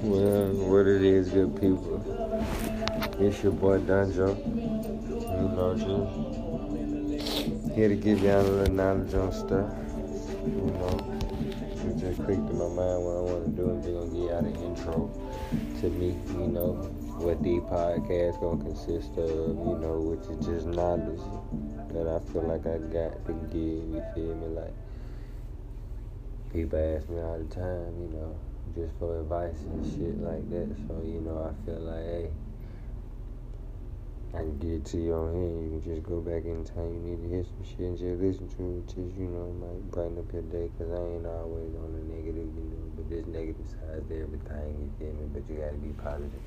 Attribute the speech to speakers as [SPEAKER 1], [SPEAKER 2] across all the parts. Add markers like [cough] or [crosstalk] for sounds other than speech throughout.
[SPEAKER 1] Well, what it is, good people. It's your boy Donjo. You know, just here to give y'all a little knowledge on stuff. You know, it just clicked in my mind what I want to do, and just gonna give y'all the intro to me. You know, what the podcast gonna consist of. You know, which is just knowledge that I feel like I got to give. You feel me? Like people ask me all the time. You know just for advice and shit like that. So, you know, I feel like, hey, I can get it to you on here. You can just go back in time. You need to hear some shit and just listen to it. Just, you know, might brighten up your day. Cause I ain't always on the negative, you know. But there's negative sides to everything, you feel me? But you gotta be positive.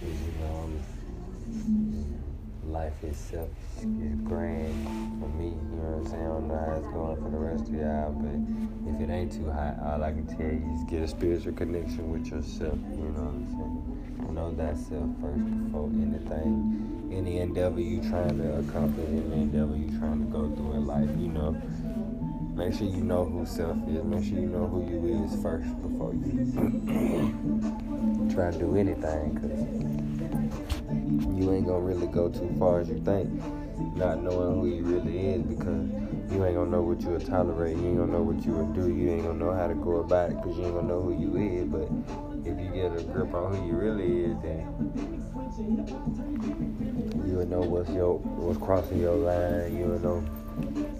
[SPEAKER 1] Cause, you know, I'm, life itself is grand for me. You know what I'm saying? I don't know how it's going for the rest of y'all, but if it ain't too hot, all I can tell you is get a spiritual connection with yourself. You know what I'm saying? Know thyself first before anything, any endeavor you trying to accomplish, any endeavor you trying to go through in life. You know, make sure you know who self is. Make sure you know who you is first before you [coughs] try to do anything. Cause you ain't gonna really go too far as you think, not knowing who you really is because you ain't gonna know what you would tolerate, you ain't gonna know what you would do, you ain't gonna know how to go about it because you ain't gonna know who you is. But if you get a grip on who you really is, then you would know what's your what's crossing your line, you would know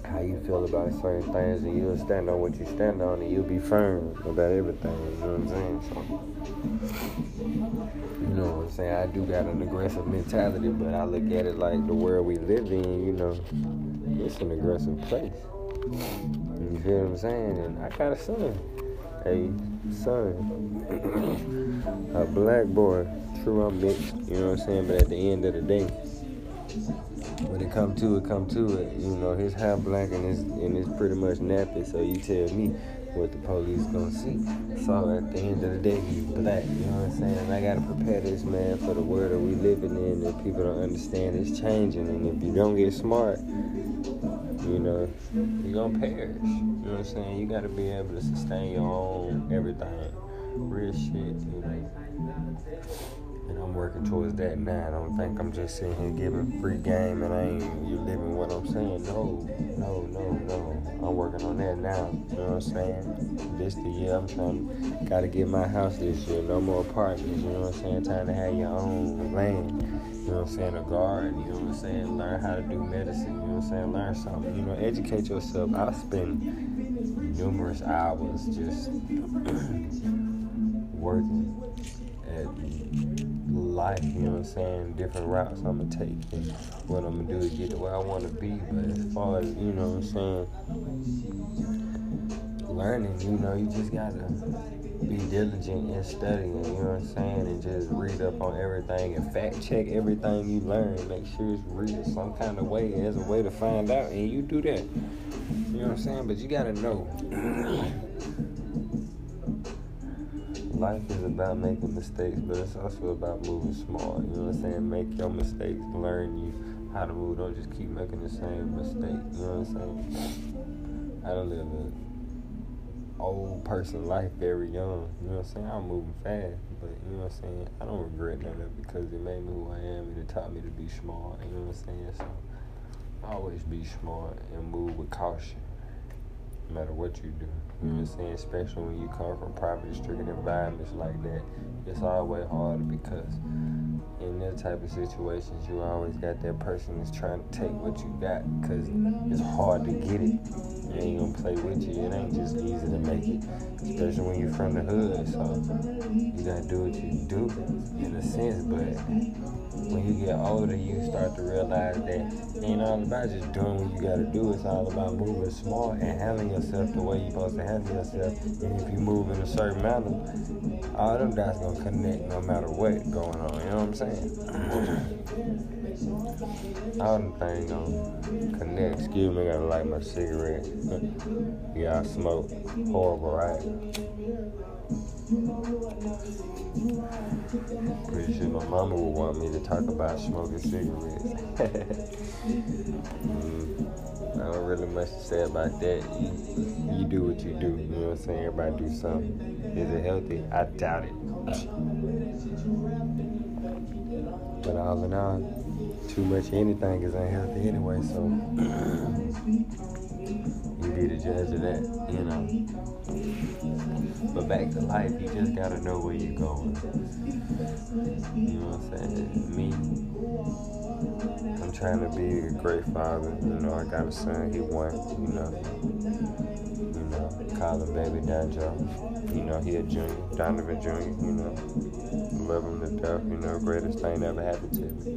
[SPEAKER 1] how you feel about certain things and you'll stand on what you stand on and you'll be firm about everything, you know what I'm saying? So you know what I'm saying? I do got an aggressive mentality, but I look at it like the world we live in, you know, it's an aggressive place. You feel what I'm saying? And I got a son. A son. a black boy. True, I'm mixed. You know what I'm saying? But at the end of the day, when it come to it, come to it. You know, his hair black and his and it's pretty much nappy. So you tell me what the police gonna see. So at the end of the day, he's black. You know what I'm saying? And I gotta prepare this man for the world that we living in. That people don't understand it's changing, and if you don't get smart, you know, you're gonna perish. You know what I'm saying? You gotta be able to sustain your own everything. Real shit, you know. And I'm working towards that now. I don't think I'm just sitting here giving free game and I ain't you living what I'm saying. No, no, no, no. I'm working on that now. You know what I'm saying? This the year I'm trying gotta get my house this year. No more apartments, you know what I'm saying? Time to have your own land. You know what I'm saying? A garden, you know what I'm saying? Learn how to do medicine, you know what I'm saying? Learn something. You know, educate yourself. I spend numerous hours just [clears throat] working life, you know what I'm saying? Different routes I'm gonna take and what I'm gonna do to get to where I wanna be. But as far as, you know what I'm saying, learning, you know, you just gotta be diligent in studying, you know what I'm saying? And just read up on everything and fact check everything you learn. Make sure it's real some kind of way. There's a way to find out, and you do that. You know what I'm saying? But you gotta know. [clears throat] life is about making mistakes, but it's also about moving small. You know what I'm saying? Make your mistakes, learn you how to move. Don't just keep making the same mistake. You know what I'm saying? I don't live an old person life very young. You know what I'm saying? I'm moving fast, but you know what I'm saying? I don't regret none of it because it made me who I am and it taught me to be smart. You know what I'm saying? So always be smart and move with caution no matter what you do. You know what I'm saying? Especially when you come from poverty stricken environments like that. It's always harder because in that type of situations, you always got that person that's trying to take what you got because it's hard to get it. They ain't gonna play with you. It ain't just easy to make it, especially when you're from the hood. So you gotta do what you do in a sense, but when you get older, you start to realize that it ain't all about just doing what you gotta do. It's all about moving smart and handling yourself the way you're supposed to handle yourself. And if you move in a certain manner, all them dots gonna connect no matter what going on. You know what I'm saying? [clears throat] all them things gonna connect. Excuse me, I gotta light my cigarette. [laughs] yeah, I smoke. Horrible, right? Pretty sure my mama would want me to talk about smoking cigarettes. [laughs] mm, I don't really much to say about that. You, you do what you do. You know what I'm saying? Everybody do something. Is it healthy? I doubt it. But all in all, too much anything is unhealthy anyway. So [clears throat] be the judge of that, you know. But back to life, you just gotta know where you're going. You know what I'm saying? Me. I'm trying to be a great father. You know, I got a son. He won. You know, you know, call him baby Danjo. You know, he a junior, Donovan Junior. You know, love him to death. You know, greatest thing ever happened to me.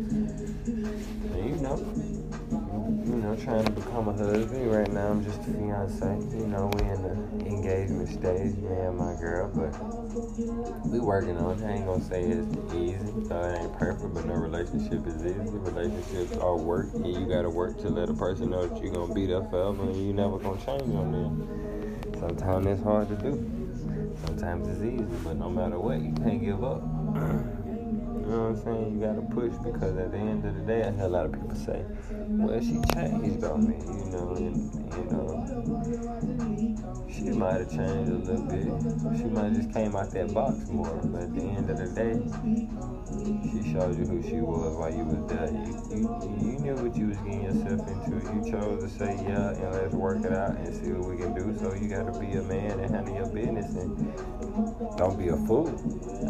[SPEAKER 1] And you know, you know, trying to become a husband. Right now, I'm just a fiance. You know, we in the engagement stage, me and my girl, but we working on it. I ain't gonna say it's easy. So it ain't perfect, but no relationship is easy. Relationships are work, and you gotta work to let a person know that you're gonna be there forever, and you never gonna change on them. Sometimes it's hard to do. Sometimes it's easy, but no matter what, you can't give up. [clears throat] You know what I'm saying? You gotta push because at the end of the day, I hear a lot of people say, "Well, she changed on me," you know, and you know, she might have changed a little bit. She might have just came out that box more. But at the end of the day, she showed you who she was while you was there. You, you, you knew what you was getting yourself into. You chose to say yeah and let's work it out and see what we can do. So you gotta be a man and handle your business and don't be a fool.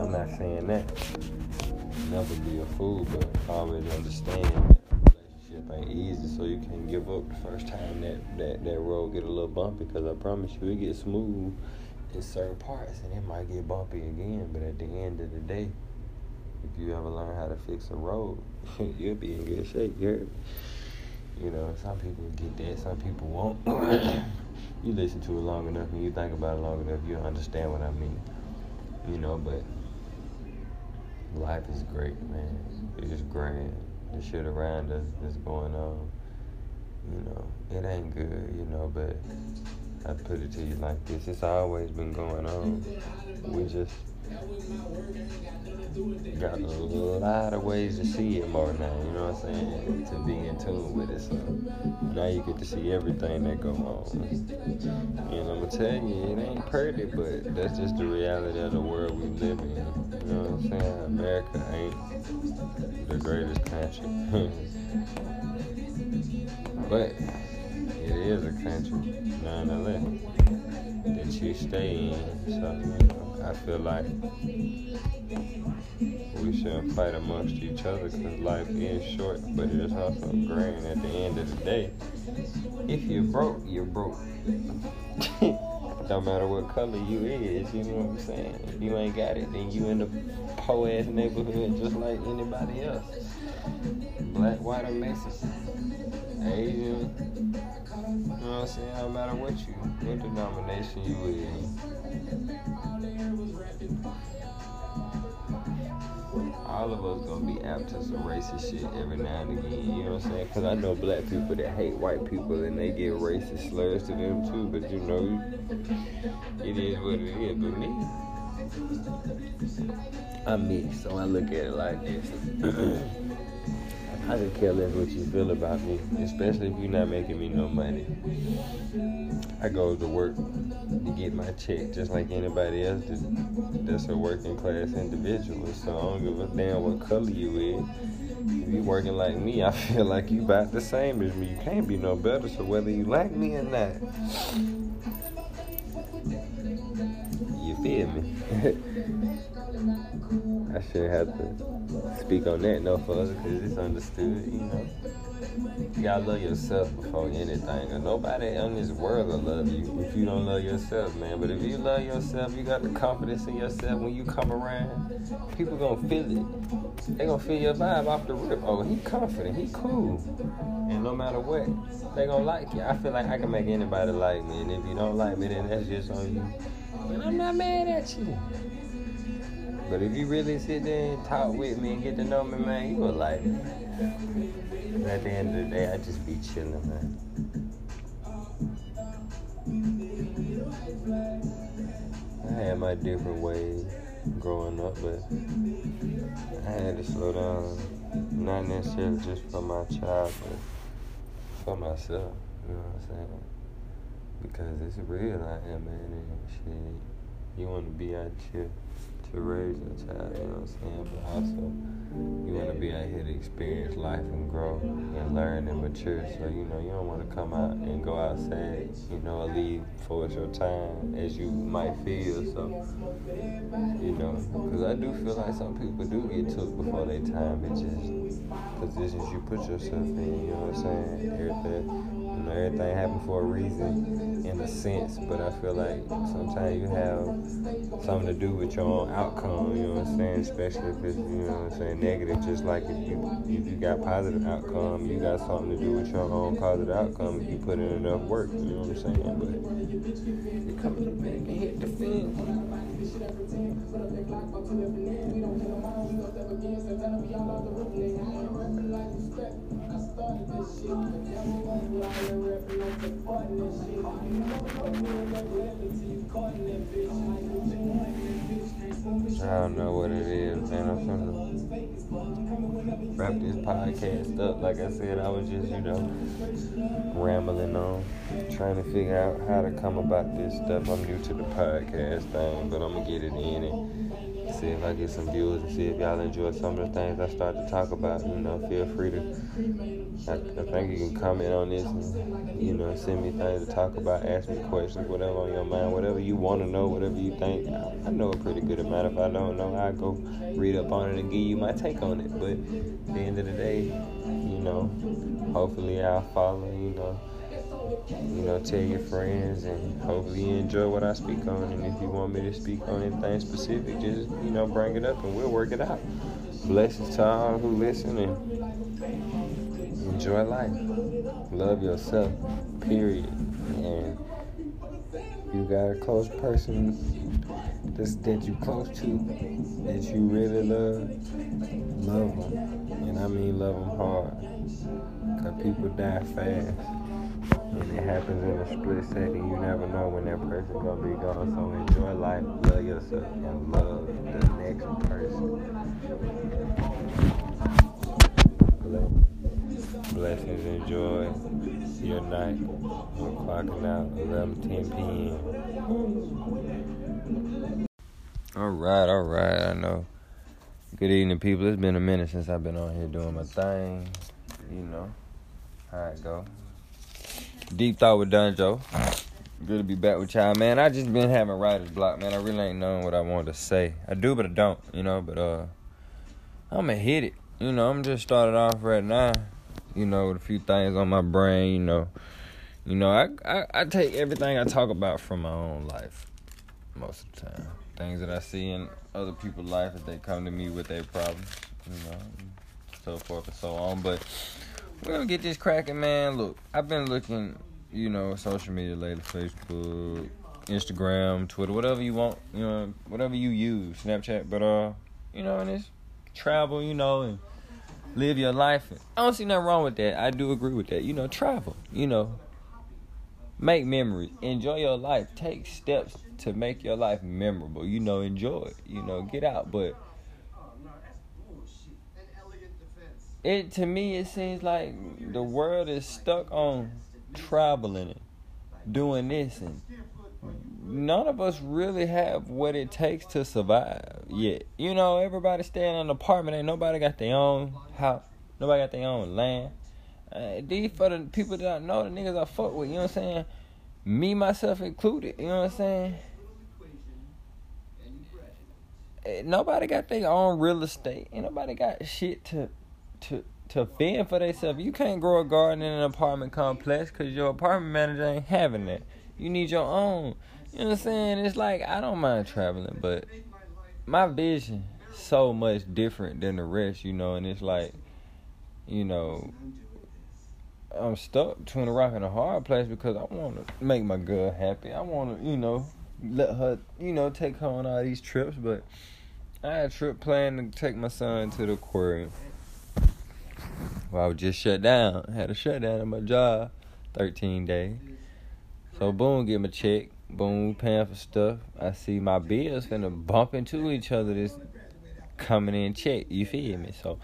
[SPEAKER 1] I'm not saying that never be a fool, but always understand that relationship ain't easy, so you can't give up the first time that, that, that road get a little bumpy, because I promise you, it gets smooth in certain parts, and it might get bumpy again, but at the end of the day, if you ever learn how to fix a road, [laughs] you'll be in good shape, you You know, some people get that, some people won't. [coughs] you listen to it long enough and you think about it long enough, you'll understand what I mean. You know, but life is great, man. It's just grand. The shit around us is going on. You know, it ain't good, you know, but I put it to you like this. It's always been going on. We just got a lot of ways to see it more now, you know what I'm saying? To be in tune with it. So now you get to see everything that go on. And I'm gonna tell you, it ain't pretty, but that's just the reality of the world we live in. You know what I'm saying? America ain't the greatest country. [laughs] but it is a country, nonetheless, that you stay in. So, you know. I feel like we shouldn't fight amongst each other because life is short, but it is also grand at the end of the day. If you're broke, you're broke. [laughs] no matter what color you is, you know what I'm saying? If you ain't got it, then you in the poor ass neighborhood just like anybody else. Black, white, or Mexican, Asian, what I'm saying? No matter what you, what denomination you is. All of us gonna be apt to some racist shit every now and again. You know what I'm saying? Because I know black people that hate white people and they give racist slurs to them too. But you know, it is what it is. But me, I'm mixed, so I look at it like this. [clears throat] I could care less what you feel about me, especially if you're not making me no money. I go to work to get my check just like anybody else that's a working class individual. So I don't give a damn what color you is. If you're working like me, I [laughs] feel like you about the same as me. You can't be no better. So whether you like me or not, you feel me? [laughs] I shouldn't have to speak on that no further because it's understood, you know. You gotta love yourself before anything. And nobody on this world will love you if you don't love yourself, man. But if you love yourself, you got the confidence in yourself when you come around, people gonna feel it. They gonna feel your vibe off the rip. Oh, he confident, he cool. And no matter what, they gonna like you. I feel like I can make anybody like me. And if you don't like me, then that's just on you. And I'm not mad at you. But if you really sit there and talk with me and get to know me, man, you will like me. at the end of the day, I just be chilling, man. I had my different ways growing up, but I had to slow down. Not necessarily just for my child, but for myself. You know what I'm saying? Because it's real out here, man, and shit. You want to be out here to raise a child, you know what I'm saying? But also, you want to be out here to experience life and grow and learn and mature. So, you know, you don't want to come out and go outside, you know, or leave for your time as you might feel. So, you know, because I do feel like some people do get took before their time. It's just positions you put yourself in, you know what I'm saying? Everything, you know, everything happened for a reason in a sense, but I feel like sometimes you have something to do with your own outcome, you know what I'm saying? Especially if it's, you know what I'm saying, negative, just like if you if you got positive outcome, you got something to do with your own positive outcome if you put in enough work, you know what I'm saying? But you come to the fence. I don't know what it is, man. I'm trying to wrap this podcast up. Like I said, I was just, you know, rambling on, trying to figure out how to come about this stuff. I'm new to the podcast thing, but I'm gonna get it in and see if I get some views and see if y'all enjoy some of the things I start to talk about. You know, feel free to. I, I think you can comment on this and you know send me things to talk about, ask me questions, whatever on your mind, whatever you want to know, whatever you think. I, I know a pretty good amount. If I don't know, I go read up on it and give you my take on it. But at the end of the day, you know, hopefully I'll follow. You know you know, tell your friends, and hopefully you enjoy what I speak on. And if you want me to speak on anything specific, just you know, bring it up and we'll work it out. Blessings to all who listen and enjoy life. Love yourself, period. And you got a close person that's, that you close to, that you really love, love them. And I mean love them hard. Because people die fast. And it happens in a split second. You never know when that person gonna be gone. So enjoy life, love yourself, and love the next person. Blessings, enjoy your night. We're clocking out 11, 10 p.m. All right, all right. I know. Good evening, people. It's been a minute since I've been on here doing my thing. You know how it go. Deep thought with Dunjo. Good to be back with y'all, man. I just been having writer's block, man. I really ain't knowing what I wanted to say. I do, but I don't, you know. But uh, I'ma hit it. You know, I'm just started off right now. You know, with a few things on my brain. You know, you know, I I, I take everything I talk about from my own life, most of the time. Things that I see in other people's life as they come to me with their problems. You know, so forth and so on. But we're gonna get this cracking, man. Look, I've been looking, you know, social media lately, Facebook, Instagram, Twitter, whatever you want, you know, whatever you use, Snapchat, but uh, you know, and it's travel, you know, and live your life. I don't see nothing wrong with that. I do agree with that. You know, travel, you know, make memories, enjoy your life, take steps to make your life memorable. You know, enjoy it. You know, get out, but it to me it seems like the world is stuck on traveling and doing this and none of us really have what it takes to survive yet. You know, everybody staying in an apartment, ain't nobody got their own house, nobody got their own land. Uh, these for the people that I know, the niggas I fuck with, you know what I'm saying? Me, myself included, you know what I'm saying? Eh, nobody got their own real estate. Ain't nobody got shit to to to fend for themselves. You can't grow a garden in an apartment complex because your apartment manager ain't having that. You need your own. You know what I'm saying? It's like I don't mind traveling, but my vision so much different than the rest, you know, and it's like, you know, I'm stuck between a rock and a hard place because I want to make my girl happy. I want to, you know, let her, you know, take her on all these trips, but I had a trip planned to take my son to the aquarium. Well, I was just shut down. I had a shutdown at my job, 13 days. So boom, get my check. Boom, paying for stuff. I see my bills finna bump into each other this coming in check. You feel me? So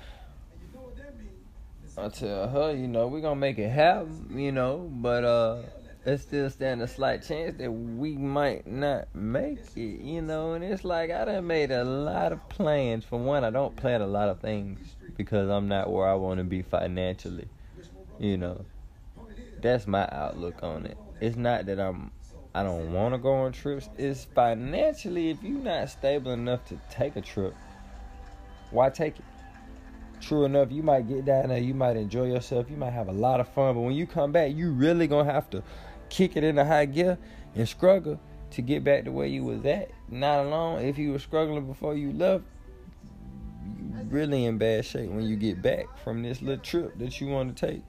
[SPEAKER 1] I tell her, you know, we're gonna make it happen, you know, but uh it's still stand a slight chance that we might not make it, you know, and it's like I done made a lot of plans. For one, I don't plan a lot of things because I'm not where I wanna be financially. You know. That's my outlook on it. It's not that I'm I don't wanna go on trips. It's financially if you're not stable enough to take a trip, why take it? true enough, you might get down there, you might enjoy yourself, you might have a lot of fun, but when you come back, you really gonna have to kick it in into high gear and struggle to get back to where you was at. Not alone, if you were struggling before you left, you really in bad shape when you get back from this little trip that you want to take.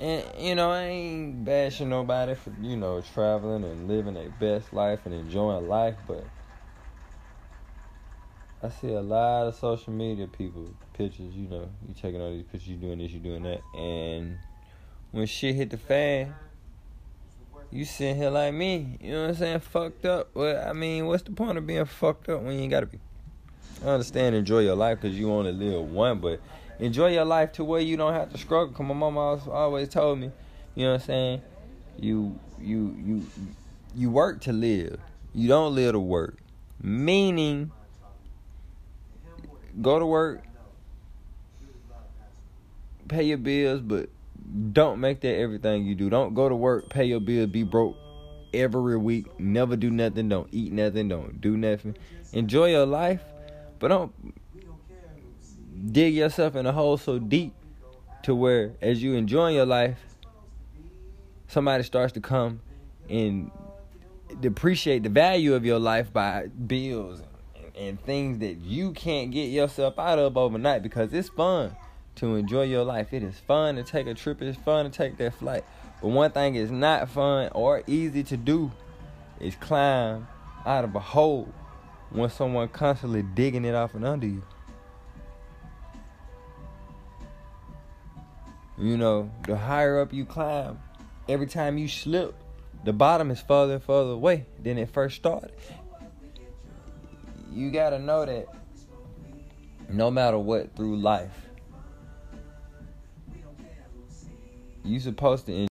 [SPEAKER 1] And you know, I ain't bashing nobody for you know traveling and living their best life and enjoying life, but I see a lot of social media people pictures. You know, you taking all these pictures, you doing this, you doing that, and when shit hit the fan, you sitting here like me. You know what I'm saying? Fucked up. Well, I mean, what's the point of being fucked up when you ain't gotta be? I understand, enjoy your life because you only live one, but enjoy your life to where you don't have to struggle. Cause my mama always told me, you know what I'm saying? You you you you work to live. You don't live to work. Meaning go to work, pay your bills, but don't make that everything you do. Don't go to work, pay your bills, be broke every week, never do nothing, don't eat nothing, don't do nothing. Enjoy your life, but don't dig yourself in a hole so deep to where as you enjoy your life, somebody starts to come and depreciate the value of your life by bills and things that you can't get yourself out of overnight because it's fun to enjoy your life. It is fun to take a trip, it's fun to take that flight. But one thing is not fun or easy to do is climb out of a hole when someone constantly digging it off and under you. You know, the higher up you climb, every time you slip, the bottom is further and further away than it first started. You got to know that no matter what through life, you supposed to